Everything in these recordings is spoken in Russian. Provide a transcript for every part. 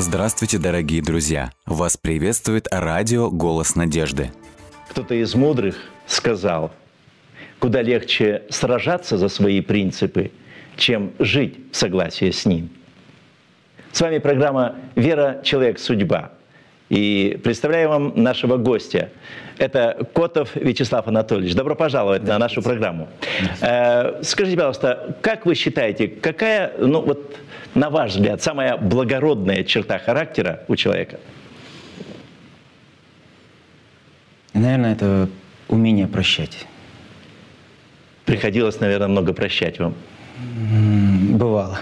Здравствуйте, дорогие друзья! Вас приветствует радио «Голос надежды». Кто-то из мудрых сказал, куда легче сражаться за свои принципы, чем жить в согласии с ним. С вами программа «Вера. Человек. Судьба». И представляю вам нашего гостя. Это Котов Вячеслав Анатольевич. Добро пожаловать на нашу программу. Э, скажите, пожалуйста, как вы считаете, какая, ну вот, на ваш взгляд, самая благородная черта характера у человека? Наверное, это умение прощать. Приходилось, наверное, много прощать вам. Бывало.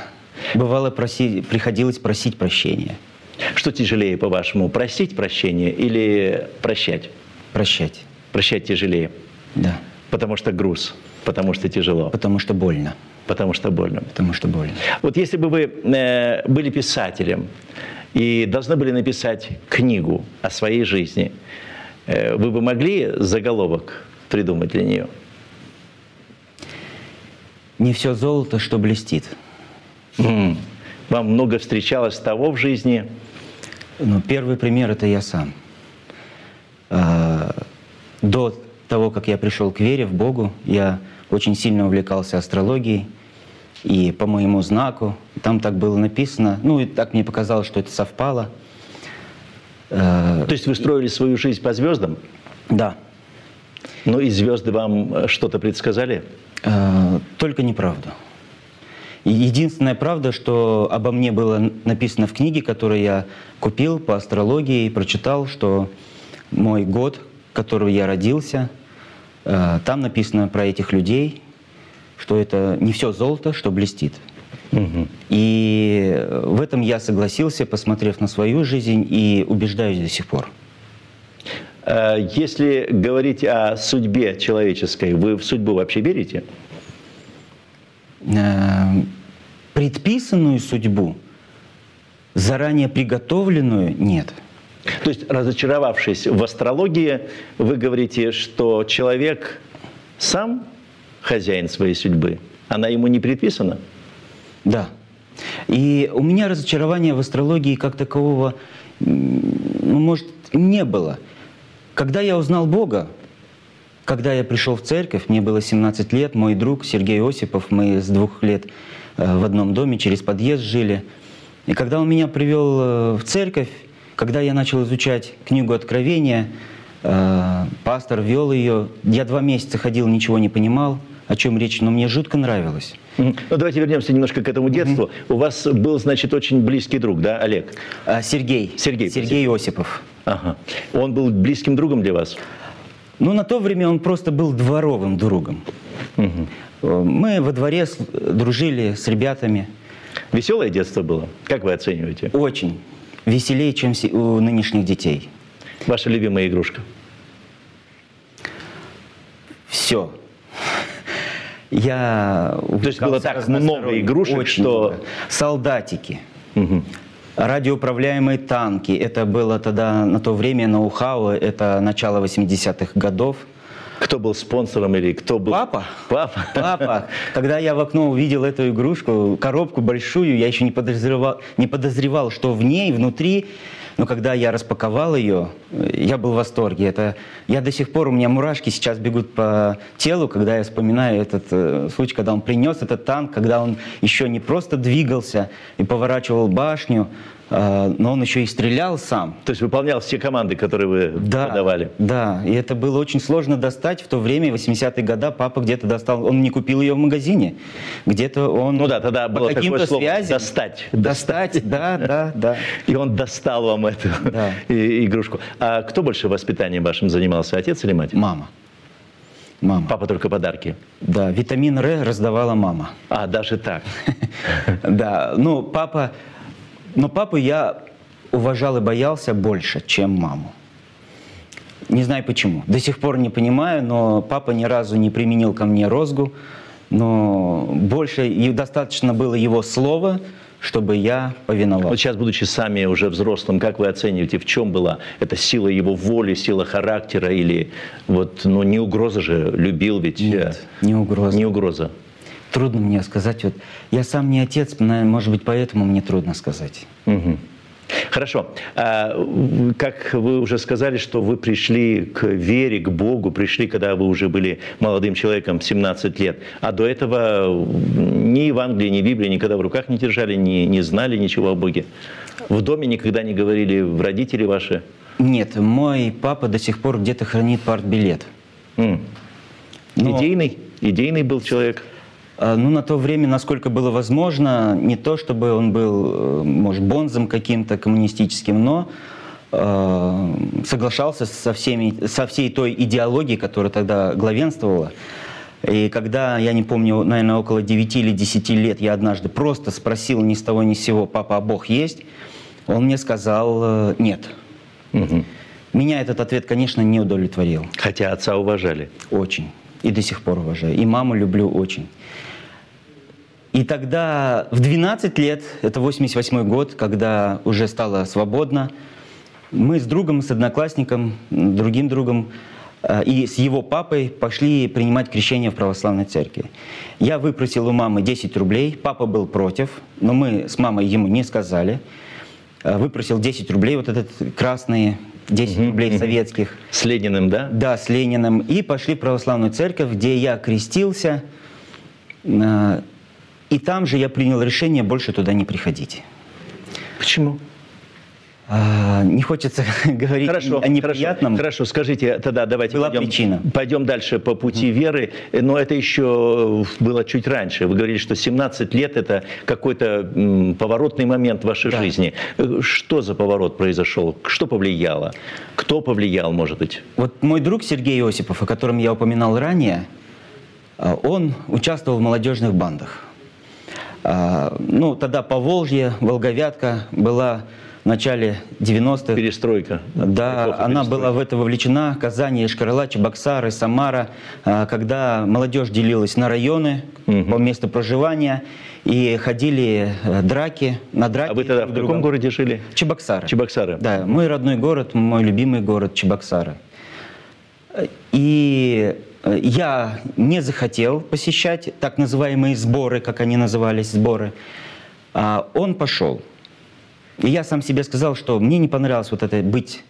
Бывало, проси, приходилось просить прощения. Что тяжелее, по-вашему, просить прощения или прощать? Прощать. Прощать тяжелее. Да. Потому что груз, потому что тяжело. Потому что больно. Потому что больно. Потому что больно. Вот если бы вы э, были писателем и должны были написать книгу о своей жизни, э, вы бы могли заголовок придумать для нее? Не все золото, что блестит. М. Вам много встречалось того в жизни, Ну, первый пример это я сам. А, До того, как я пришел к вере в Богу, я очень сильно увлекался астрологией. И по моему знаку, там так было написано, ну и так мне показалось, что это совпало. А, то есть вы строили свою жизнь по звездам, Да, но и звезды вам э, что-то предсказали? А, только неправду. Единственная правда, что обо мне было написано в книге, которую я купил по астрологии и прочитал, что мой год, которого я родился, э, там написано про этих людей, что это не все золото, что блестит. И в этом я согласился, посмотрев на свою жизнь, и убеждаюсь до сих пор. Э, Если говорить о судьбе человеческой, вы в судьбу вообще верите? Э, Предписанную судьбу, заранее приготовленную, нет. То есть, разочаровавшись в астрологии, вы говорите, что человек сам хозяин своей судьбы, она ему не предписана? Да. И у меня разочарования в астрологии как такового, ну, может, не было. Когда я узнал Бога, когда я пришел в церковь, мне было 17 лет, мой друг Сергей Осипов, мы с двух лет э, в одном доме через подъезд жили. И когда он меня привел э, в церковь, когда я начал изучать книгу Откровения, э, пастор вел ее, я два месяца ходил, ничего не понимал, о чем речь, но мне жутко нравилось. Ну, давайте вернемся немножко к этому детству. У вас был, значит, очень близкий друг, да, Олег? А, Сергей. Сергей, Сергей Осипов. Ага. Он был близким другом для вас? Ну, на то время он просто был дворовым другом. Э, Мы во дворе с- дружили с ребятами. Веселое детство было? Как вы оцениваете? Очень веселее, чем у нынешних детей. Ваша любимая игрушка? Все. Я есть было так много игрушек, Очень что- много. Солдатики. Радиоуправляемые танки. Это было тогда, на то время, ноу-хау. Это начало 80-х годов. Кто был спонсором или кто был... Папа. Папа? Папа, когда я в окно увидел эту игрушку, коробку большую, я еще не подозревал, не подозревал, что в ней, внутри, но когда я распаковал ее, я был в восторге. Это, я до сих пор, у меня мурашки сейчас бегут по телу, когда я вспоминаю этот э, случай, когда он принес этот танк, когда он еще не просто двигался и поворачивал башню, но он еще и стрелял сам. То есть выполнял все команды, которые вы Да, подавали? Да, и это было очень сложно достать. В то время, 80-е годы, папа где-то достал, он не купил ее в магазине. Где-то он Ну да, тогда было такое слово связям- «достать». Достать, да, да, да. И он достал вам эту Да. игрушку. А кто больше воспитанием вашим занимался, отец или мать? Мама. Мама. Папа только подарки. Да, витамин Р раздавала мама. А, даже так. Да, ну папа, но папу я уважал и боялся больше, чем маму. Не знаю почему. До сих пор не понимаю, но папа ни разу не применил ко мне розгу. Но больше и достаточно было его слова, чтобы я повиновался. Вот сейчас, будучи сами уже взрослым, как вы оцениваете, в чем была эта сила его воли, сила характера или вот, ну, не угроза же, любил ведь? Нет, э, не угроза. Не угроза. Трудно мне сказать. Вот, я сам не отец, может быть, поэтому мне трудно сказать. Мгм. Хорошо. А, как вы уже сказали, что вы пришли к вере, к Богу, пришли, когда вы уже были молодым человеком, 17 лет. А до этого ни Евангелия, ни Библии никогда в руках не держали, не, не знали ничего о Боге. В доме никогда не говорили в родители ваши? Нет, мой папа до сих пор где-то хранит партбилет. М. Но- Идейный? Идейный был человек? А, Ну, на то время, насколько было возможно, не то чтобы он был, э, может, бонзом каким-то коммунистическим, но э, соглашался со, всеми, со всей той идеологией, которая тогда главенствовала. И когда, я не помню, наверное, около 9 или 10 лет, я однажды просто спросил ни с того ни с сего, папа, а Бог есть? Он мне сказал, э, нет. Мгм. Меня этот ответ, конечно, не удовлетворил. Хотя отца уважали. Очень. И до сих пор уважаю. И маму люблю очень. И тогда в 12 лет, это 88 год, когда уже стало свободно, мы с другом, с одноклассником, другим другом э, и с его папой пошли принимать крещение в православной церкви. Я выпросил у мамы 10 рублей, папа был против, но мы с мамой ему не сказали. Э, Выпросил 10 рублей, вот этот красные 10 рублей советских. С Лениным, да? Да, с Лениным. И пошли в православную церковь, где я крестился. Э, И там же я принял решение больше туда не приходить. Почему? А, Не хочется говорить Хорошо, о неприятном. хорошо, хорошо. Скажите, тогда давайте Была пойдем, причина. пойдем дальше по пути веры. Но это еще было чуть раньше. Вы говорили, что 17 лет – это какой-то м, поворотный момент в вашей Да. жизни. Э, Что за поворот произошел? Что повлияло? Кто повлиял, может быть? Вот мой друг Сергей Осипов, о котором я упоминал ранее, а, он участвовал в молодежных бандах. А, Ну, тогда Поволжье, Волговятка была в начале 90-х. Перестройка. Да, она была в это вовлечена. Казань, Ишкарла, Чебоксары, Самара. а, Когда молодежь делилась на районы Мгм. по месту проживания и ходили э, драки, на драки. А вы тогда в с каком другом. городе жили? Чебоксары. Чебоксары. Да, мой родной город, мой любимый город Чебоксары. И я не захотел посещать так называемые сборы, как они назывались, сборы. А он пошел. И я сам себе сказал, что мне не понравилось вот это быть,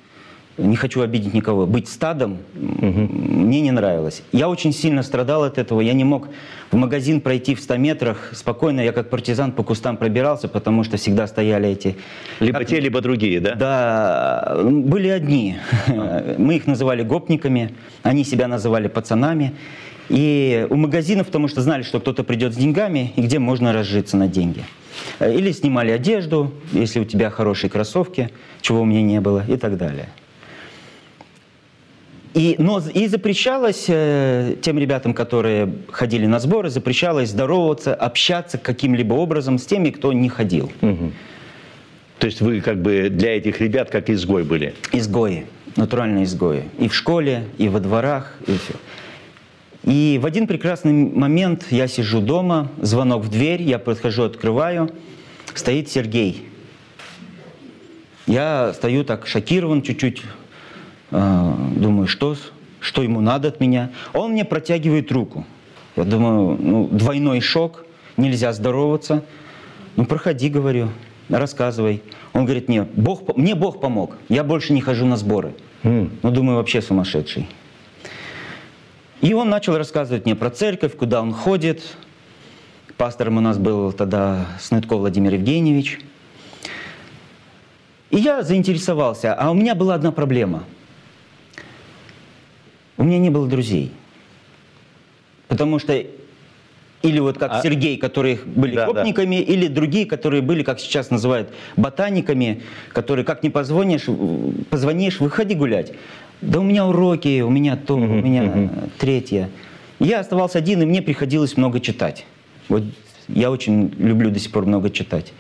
не хочу обидеть никого, быть стадом, м, мне не нравилось. Я очень сильно страдал от этого, я не мог в магазин пройти в 100 метрах спокойно, я как партизан по кустам пробирался, потому что всегда стояли эти... Либо как- те, либо другие, да? да, были одни. Мы их называли гопниками, они себя называли пацанами. И у магазинов, потому что знали, что кто-то придет с деньгами, и где можно разжиться на деньги. Или снимали одежду, если у тебя хорошие кроссовки, чего у меня не было, и так далее. И, но и запрещалось э, тем ребятам, которые ходили на сборы, запрещалось здороваться, общаться каким-либо образом с теми, кто не ходил. Мгм. То есть вы как бы для этих ребят как изгой были? Изгои, натуральные изгои. И в школе, и во дворах, и все. И в один прекрасный момент я сижу дома, звонок в дверь, я подхожу, открываю, стоит Сергей. Я стою так шокирован чуть-чуть, думаю, что, что ему надо от меня. Он мне протягивает руку. Я думаю, ну, двойной шок, нельзя здороваться. Ну, проходи, говорю, рассказывай. Он говорит, мне Бог, мне Бог помог, я больше не хожу на сборы. М. Ну, думаю, вообще сумасшедший. И он начал рассказывать мне про церковь, куда он ходит. Пастором у нас был тогда Снытко Владимир Евгеньевич. И я заинтересовался. А у меня была одна проблема. У меня не было друзей. Потому что или вот как А- Сергей, которые были Да, да. гопниками, или другие, которые были, как сейчас называют, ботаниками, которые как не позвонишь, позвонишь, выходи гулять. Да у меня уроки, у меня то, у меня э, третье. Я оставался один, и мне приходилось много читать. Вот я очень люблю до сих пор много читать.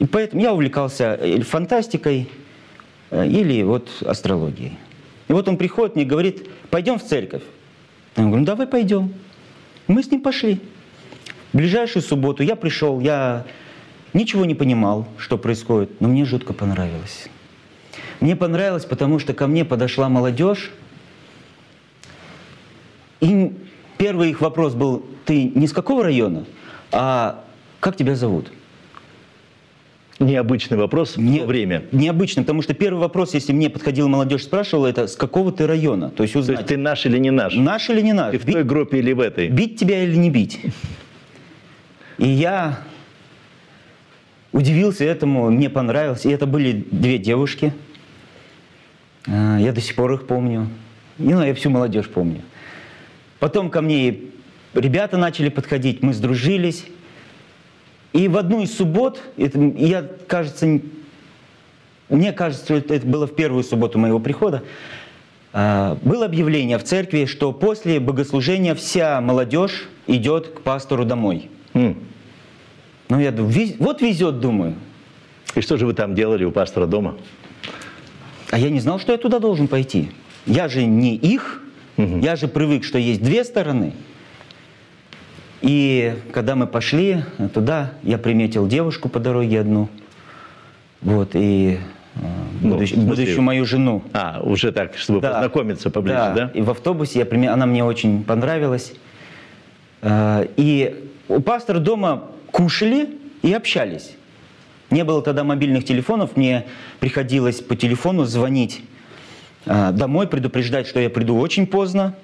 И поэтому я увлекался или фантастикой, э, или вот астрологией. И вот он приходит мне говорит, пойдем в церковь. Я говорю, ну давай пойдем. Мы с ним пошли. В ближайшую субботу я пришел, я ничего не понимал, что происходит, но мне жутко понравилось. Мне понравилось, потому что ко мне подошла молодежь, и первый их вопрос был, ты не с какого района, а как тебя зовут? Необычный вопрос Не- в то время. Необычно, потому что первый вопрос, если мне подходила молодежь, спрашивала, это с какого ты района? То есть То узнать, есть ты наш или не наш? наш или не наш? Ты в Бить- той группе или в этой? бить тебя или не бить. И я удивился этому, мне понравилось. И это были две девушки. А, Я до сих пор их помню. Не, ну, я всю молодежь помню. Потом ко мне и ребята начали подходить, мы сдружились. И в одну из суббот, это, я, кажется, мне кажется, это, было в первую субботу моего прихода, а, было объявление в церкви, что после богослужения вся молодежь идет к пастору домой. М. Ну, я думаю, вот везет, думаю. И что же вы там делали у пастора дома? А я не знал, что я туда должен пойти. Я же не их, я же привык, что есть две стороны. И когда мы пошли туда, я приметил девушку по дороге одну. Вот, и э, Ну, будущ- будущую мою жену. А, уже так, чтобы Да. познакомиться поближе, да? И в автобусе я, приме- она мне очень понравилась. Э, И у пастора дома кушали и общались. Не было тогда мобильных телефонов, мне приходилось по телефону звонить э, домой, предупреждать, что я приду очень поздно.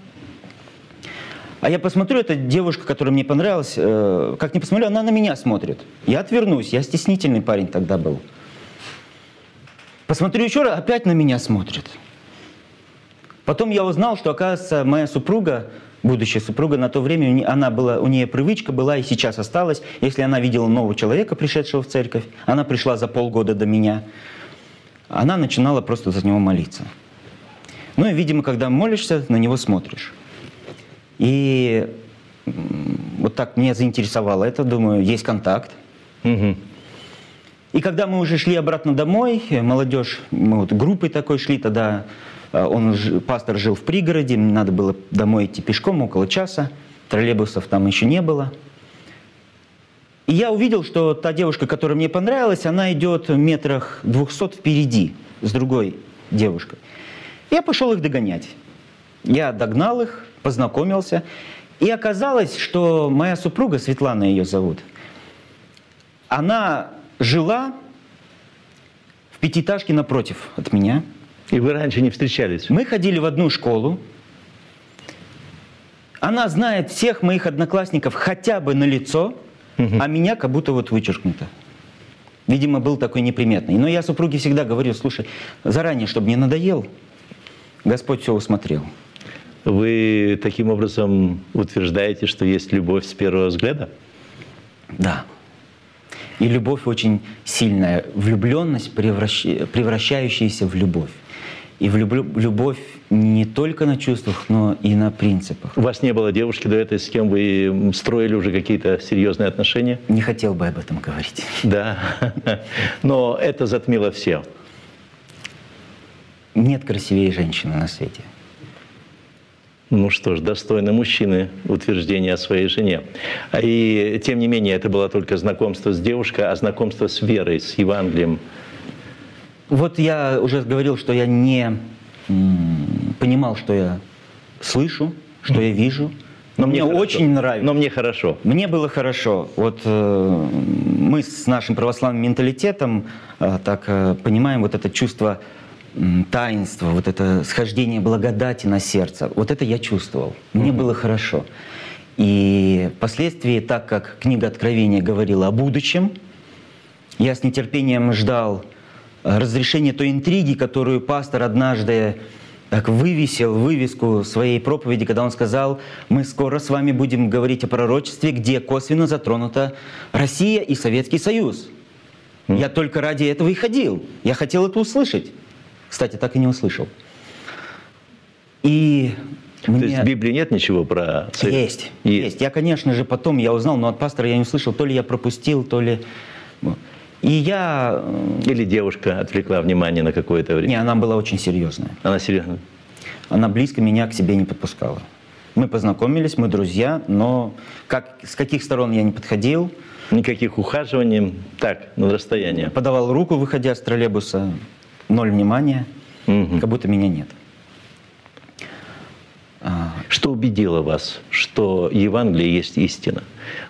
А я посмотрю, эта девушка, которая мне понравилась, э, как не посмотрю, она на меня смотрит. Я отвернусь, я стеснительный парень тогда был. Посмотрю еще раз, опять на меня смотрит. Потом я узнал, что, оказывается, моя супруга, будущая супруга, на то время она была, у нее привычка была и сейчас осталась. Если она видела нового человека, пришедшего в церковь, она пришла за полгода до меня, она начинала просто за него молиться. Ну и, видимо, когда молишься, на него смотришь. И вот так меня заинтересовало это, думаю, есть контакт. Мгм. И когда мы уже шли обратно домой, молодежь, мы вот группой такой шли, тогда э, он, пастор жил в пригороде, мне надо было домой идти пешком около часа, троллейбусов там еще не было. И я увидел, что та девушка, которая мне понравилась, она идет в метрах 200 впереди с другой девушкой. Я пошел их догонять. Я догнал их, познакомился. И оказалось, что моя супруга, Светлана ее зовут, она жила в пятиэтажке напротив от меня. И вы раньше не встречались? Мы ходили в одну школу. Она знает всех моих одноклассников хотя бы на лицо, а меня как будто вот вычеркнуто. Видимо, был такой неприметный. Но я супруге всегда говорю, слушай, заранее, чтобы не надоел, Господь все усмотрел. Вы таким образом утверждаете, что есть любовь с первого взгляда? Да. И любовь очень сильная. Влюбленность, превращ- превращающаяся в любовь. И в люблю- любовь не только на чувствах, но и на принципах. У вас не было девушки до этой, с кем вы строили уже какие-то серьезные отношения? Не хотел бы об этом говорить. Да. Но это затмило все. Нет красивее женщины на свете. Ну что ж, достойно мужчины утверждение о своей жене. И тем не менее, это было только знакомство с девушкой, а знакомство с верой, с Евангелием. Вот я уже говорил, что я не понимал, что я слышу, что я вижу. Но мне хорошо. очень нравится. Но мне хорошо. Мне было хорошо. Вот э, мы с нашим православным менталитетом э, так э, понимаем вот это чувство м, таинства, вот это схождение благодати на сердце. Вот это я чувствовал. Мне было хорошо. И впоследствии, так как книга Откровения говорила о будущем, я с нетерпением ждал э, разрешения той интриги, которую пастор однажды так вывесил вывеску своей проповеди, когда он сказал, мы скоро с вами будем говорить о пророчестве, где косвенно затронута Россия и Советский Союз. Я только ради этого и ходил. Я хотел это услышать. Кстати, так и не услышал. И То мне... есть в Библии нет ничего про совет? Есть, есть. Я, конечно же, потом я узнал, но от пастора я не услышал, то ли я пропустил, то ли... И я... э, Или девушка отвлекла внимание на какое-то время? Не, она была очень серьезная. Она серьезно? Она близко меня к себе не подпускала. Мы познакомились, мы друзья, но как, с каких сторон я не подходил, Никаких ухаживаний, так, на расстоянии. подавал руку, выходя с троллейбуса, ноль внимания, Мгм. как будто меня нет. А, Что убедило вас, что Евангелие есть истина?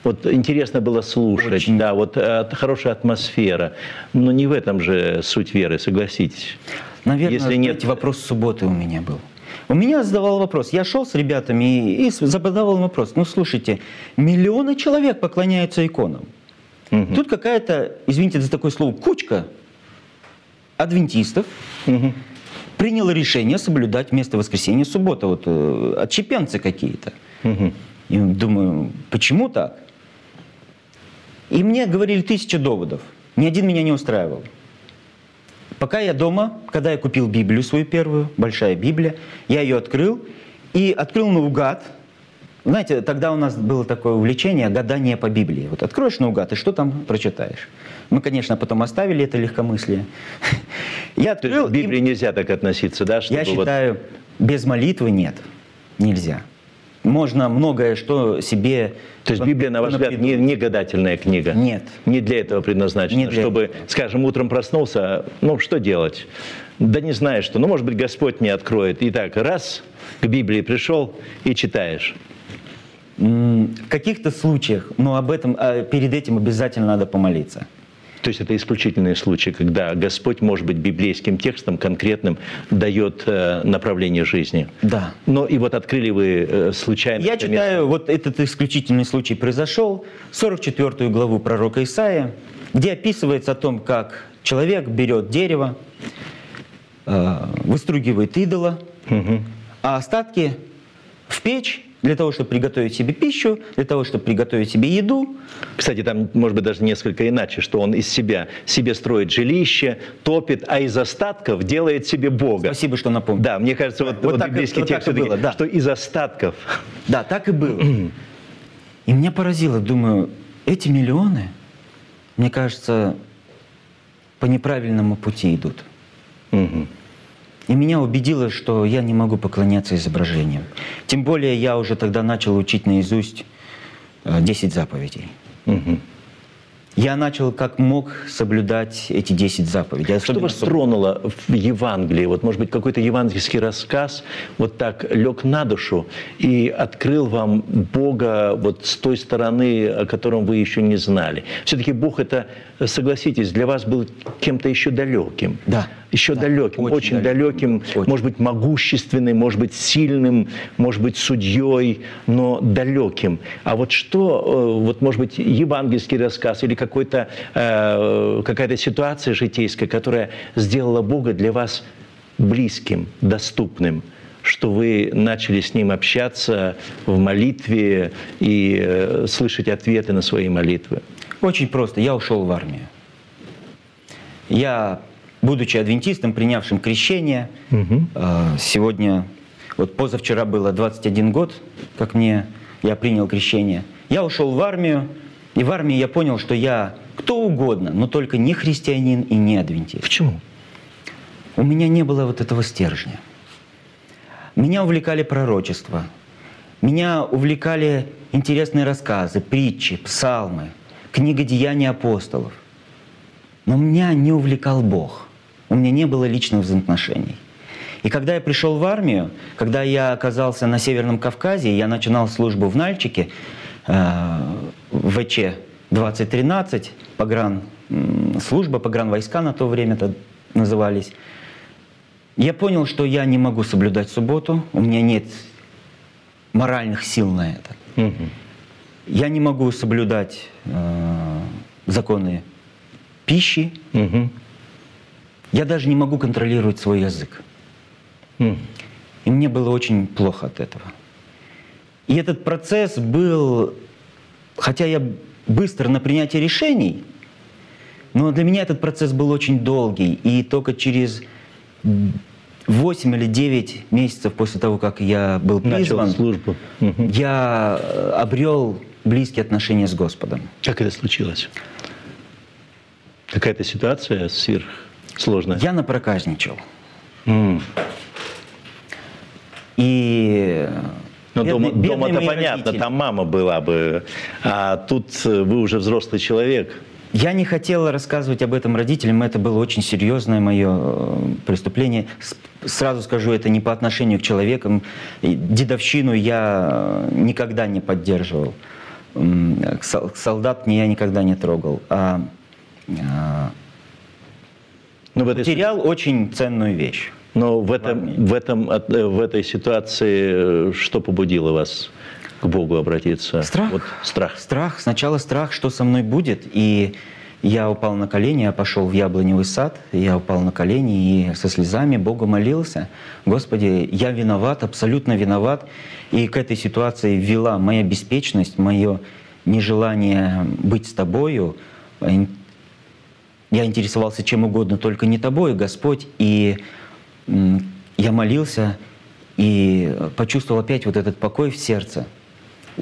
Вот интересно было слушать, Очень. да, вот э, хорошая атмосфера, но не в этом же суть веры, согласитесь. Наверное, Если знаете, нет- вопрос субботы у меня был. У меня задавал вопрос. Я шел с ребятами и, и задавал вопрос. Ну, слушайте, миллионы человек поклоняются иконам. Мгм. Тут какая-то, извините за такое слово, кучка адвентистов Мгм. приняла решение соблюдать вместо воскресенья суббота. Вот э, отщепенцы какие-то. Мгм. И думаю, почему так? И мне говорили тысячи доводов. Ни один меня не устраивал. Пока я дома, когда я купил Библию свою первую, большая Библия, я ее открыл и открыл наугад. Знаете, тогда у нас было такое увлечение гадание по Библии. Вот откроешь наугад, и что там прочитаешь? Мы, конечно, потом оставили это легкомыслие. Я открыл, к и- Библии нельзя так относиться, да? я вот- считаю, без молитвы нет, нельзя. Можно многое что себе... То есть Библия, на ваш взгляд, не, не гадательная книга? Нет. Не для этого предназначена, Не для чтобы, этого. скажем, утром проснулся, ну что делать? Да не знаешь что. Ну, может быть, Господь не откроет. И так, раз, к Библии пришел и читаешь. В каких-то случаях, но об этом, а перед этим обязательно надо помолиться. То есть это исключительные случаи, когда Господь, может быть, библейским текстом конкретным дает э, направление жизни. Да. Но и вот открыли вы э, случайно... Я читаю, вот этот исключительный случай произошел, 44 главу пророка Исаия, где описывается о том, как человек берет дерево, э, выстругивает идола, а остатки в печь для того, чтобы приготовить себе пищу, для того, чтобы приготовить себе еду. Кстати, там, может быть, даже несколько иначе, что он из себя себе строит жилище, топит, а из остатков делает себе Бога. Спасибо, что напомнил. Да, мне кажется, вот, Вот вот так библейский вот текст так было, да. что из остатков. Да, так и было. И меня поразило, думаю, эти миллионы, мне кажется, по неправильному пути идут. Мгм. И меня убедило, что я не могу поклоняться изображениям. Тем более я уже тогда начал учить наизусть э, 10 заповедей. Мгм. Я начал как мог соблюдать эти 10 заповедей. Что Особенно вас тронуло в Евангелии? Вот, может быть, какой-то евангельский рассказ вот так лег на душу и открыл вам Бога вот с той стороны, о котором вы еще не знали. Все-таки Бог это, согласитесь, для вас был кем-то еще далеким. Да. Еще Да, далеким, очень, очень далеким, далеким. Очень. может быть, могущественным, может быть, сильным, может быть, судьей, но далеким. А вот что, э, вот, может быть, евангельский рассказ или какой-то, э, какая-то ситуация житейская, которая сделала Бога для вас близким, доступным, что вы начали с Ним общаться в молитве и э, слышать ответы на свои молитвы? Очень просто. Я ушел в армию. Я, будучи адвентистом, принявшим крещение, э, сегодня, вот позавчера было 21 год, как мне, я принял крещение. Я ушел в армию, и в армии я понял, что я кто угодно, но только не христианин и не адвентист. Почему? У меня не было вот этого стержня. Меня увлекали пророчества. Меня увлекали интересные рассказы, притчи, псалмы, книга «Деяния апостолов». Но меня не увлекал Бог. У меня не было личных взаимоотношений. И когда я пришел в армию, когда я оказался на Северном Кавказе, я начинал службу в Нальчике, э, в ВЧ 2013, погран, служба, погран войска на то время -то назывались. Я понял, что я не могу соблюдать субботу, у меня нет моральных сил на это. Мгм. Я не могу соблюдать э, законы пищи, Мгм. Я даже не могу контролировать свой язык. Мгм. И мне было очень плохо от этого. И этот процесс был, хотя я быстро на принятие решений, но для меня этот процесс был очень долгий. И только через 8 или 9 месяцев после того, как я был Начал призван, службу. Мгм. я э, обрел близкие отношения с Господом. Как это случилось? Какая-то ситуация сверхсложная? Я напроказничал. М. И Ну, дома, бедные дома-то понятно, родители. там мама была бы, а тут э, вы уже взрослый человек. Я не хотела рассказывать об этом родителям, это было очень серьезное мое э, преступление. Сразу скажу, это не по отношению к человекам. Дедовщину я э, никогда не поддерживал. Солдат я никогда не трогал. А Но в этой, терял очень ценную вещь. но в, этом, в, этом, э, в этой ситуации э, что побудило вас к Богу обратиться? Страх. Вот страх. Страх. Сначала страх, что со мной будет. И я упал на колени, я пошел в яблоневый сад, я упал на колени и со слезами Богу молился. Господи, я виноват, абсолютно виноват. И к этой ситуации вела моя беспечность, мое нежелание быть с Тобою. Я интересовался чем угодно, только не Тобой, Господь. И я молился и почувствовал опять вот этот покой в сердце.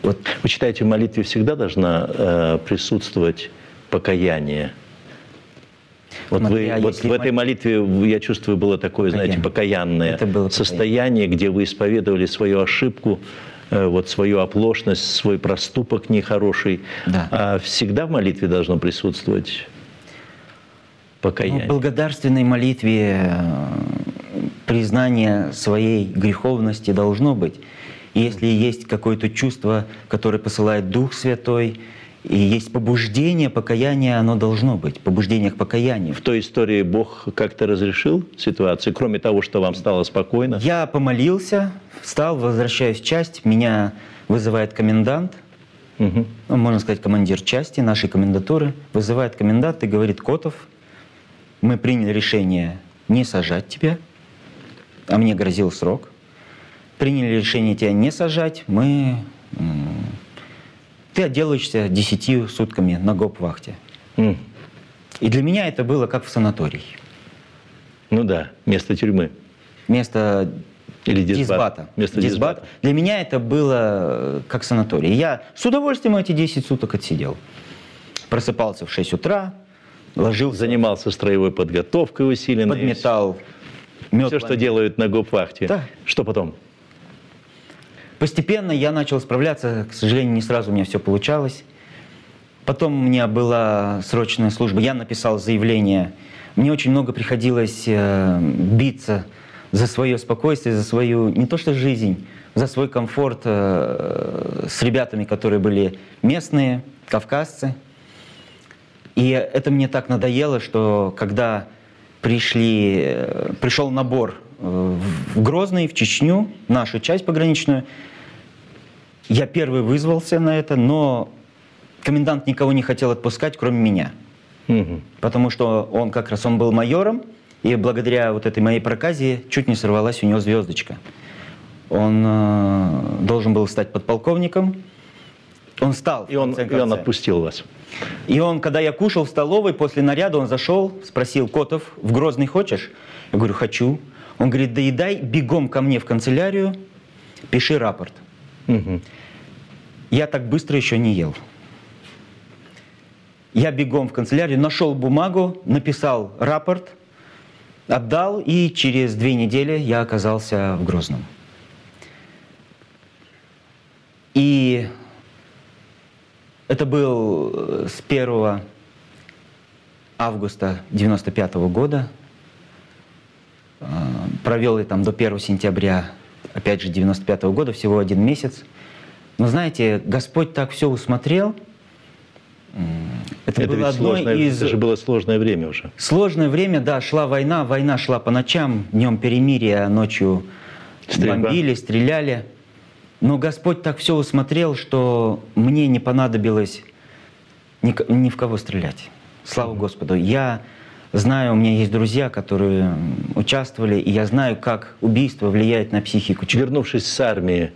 Вот Вы считаете, в молитве всегда должна э, присутствовать покаяние? Вот, Смотря, вы, вот если в этой мол- молитве, я чувствую, было такое, знаете, покаянное Это было покаяние. состояние, где вы исповедовали свою ошибку, э, вот свою оплошность, свой проступок нехороший. Да. А всегда в молитве должно присутствовать покаяние. в благодарственной молитве э, признание своей греховности должно быть. И если есть какое-то чувство, которое посылает Дух Святой, и есть побуждение, покаяние, оно должно быть, побуждение к покаянию. В той истории Бог как-то разрешил ситуацию, кроме того, что вам стало спокойно? Я помолился, встал, возвращаюсь в часть, меня вызывает комендант, ну, можно сказать, командир части нашей комендатуры, вызывает комендант и говорит, Котов, мы приняли решение не сажать тебя, а мне грозил срок. Приняли решение тебя не сажать, мы... Ты отделаешься десятью сутками на гоп-вахте. М. И для меня это было как в санатории. Ну да, место тюрьмы. Вместо Или дисбат. дисбата. Дисбат. дисбата. Для меня это было э, как санаторий. Я с удовольствием эти 10 суток отсидел. Просыпался в 6 утра, ложился, Занимался строевой подготовкой усиленной. подметал Все, что делают на гопвахте. Да. Что потом? Постепенно я начал справляться, к сожалению, не сразу у меня все получалось. Потом у меня была срочная служба, я написал заявление. Мне очень много приходилось э, биться за свое спокойствие, за свою, не то что жизнь, за свой комфорт э, с ребятами, которые были местные, кавказцы. И это мне так надоело, что когда пришли, э, пришел набор э, в Грозный, в Чечню, нашу часть пограничную, я первый вызвался на это, но комендант никого не хотел отпускать, кроме меня. Мгм. Потому что он как раз он был майором, и благодаря вот этой моей проказе чуть не сорвалась у него звездочка. Он э, должен был стать подполковником. Он стал. И он, и он отпустил вас. И он, когда я кушал в столовой, после наряда он зашел, спросил, Котов, в Грозный хочешь? Я говорю, хочу. Он говорит, доедай, бегом ко мне в канцелярию, пиши рапорт. Мгм. Я так быстро еще не ел. Я бегом в канцелярию, нашел бумагу, написал рапорт, отдал, и через две недели я оказался в Грозном. И это был э, с 1 августа 95 года. Э, Провел я там до 1 сентября, опять же, 95 года, всего один месяц. Но знаете, Господь так все усмотрел. Это, Это, было одно сложное, из... это же было сложное время уже. Сложное время, да, шла война, война шла по ночам, днем перемирие, а ночью Стрельба. бомбили, стреляли. Но Господь так все усмотрел, что мне не понадобилось ни, ни в кого стрелять. Слава Господу. Я знаю, у меня есть друзья, которые участвовали, и я знаю, как убийство влияет на психику. Вернувшись с армии,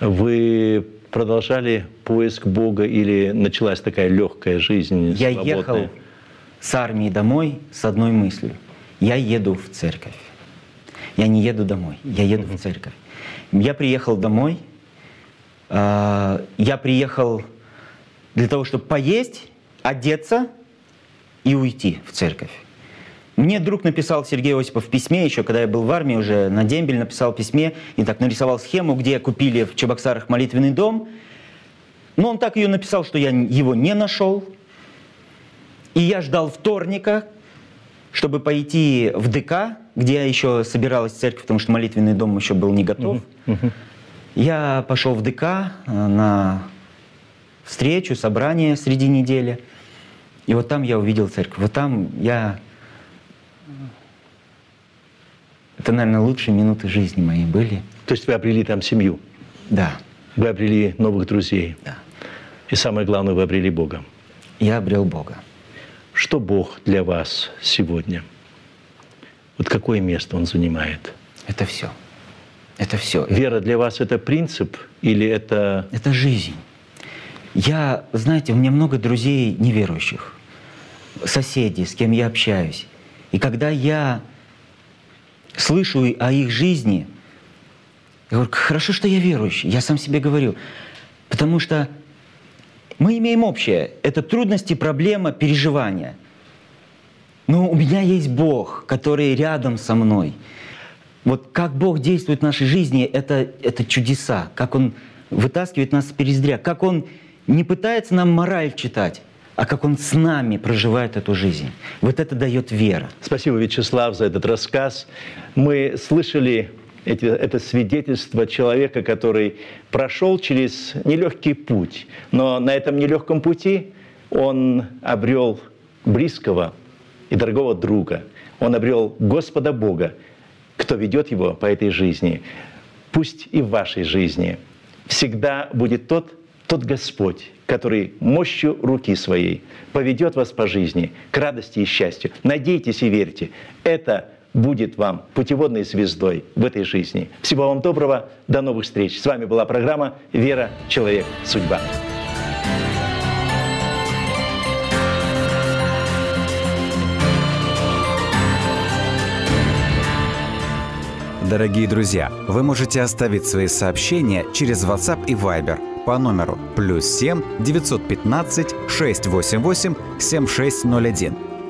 вы продолжали поиск Бога или началась такая легкая жизнь? Я свободная? ехал с армии домой с одной мыслью. Я еду в церковь. Я не еду домой, я еду в церковь. Я приехал домой. а, Я приехал для того, чтобы поесть, одеться и уйти в церковь. Мне друг написал Сергей Осипов в письме, еще когда я был в армии, уже на дембель написал письме и так нарисовал схему, где купили в Чебоксарах молитвенный дом. Но он так ее написал, что я его не нашел. И я ждал вторника, чтобы пойти в ДК, где я еще собиралась церковь, потому что молитвенный дом еще был не готов. Я пошел в ДК э, на встречу, собрание среди недели. И вот там я увидел церковь. Вот там я... Это, наверное, лучшие минуты жизни моей были. То есть вы обрели там семью, Да, вы обрели новых друзей. да. И самое главное, вы обрели Бога. Я обрел Бога. Что Бог для вас сегодня? Вот какое место Он занимает? Это все. Это все. Вера для вас это принцип или это Это жизнь. Я, знаете, у меня много друзей неверующих, соседей, с кем я общаюсь. И когда я слышу о их жизни, я говорю, хорошо, что я верующий. Я сам себе говорю. Потому что мы имеем общее. Это трудности, проблема, переживания. Но у меня есть Бог, который рядом со мной. Вот как Бог действует в нашей жизни, это, это чудеса. Как Он вытаскивает нас с перездря. Как Он не пытается нам мораль читать, а как Он с нами проживает эту жизнь. Вот это дает вера. Спасибо, Вячеслав, за этот рассказ. Мы слышали эти- это свидетельство человека, который прошел через нелегкий путь, но на этом нелегком пути он обрел близкого и дорогого друга. Он обрел Господа Бога, кто ведет его по этой жизни. Пусть и в вашей жизни всегда будет тот, тот Господь, который мощью руки своей поведет вас по жизни к радости и счастью. Надейтесь и верьте. Это будет вам путеводной звездой в этой жизни. Всего вам доброго. До новых встреч. С вами была программа «Вера. Человек. Судьба». Дорогие друзья, вы можете оставить свои сообщения через WhatsApp и Viber по номеру плюс 7 915 688 7601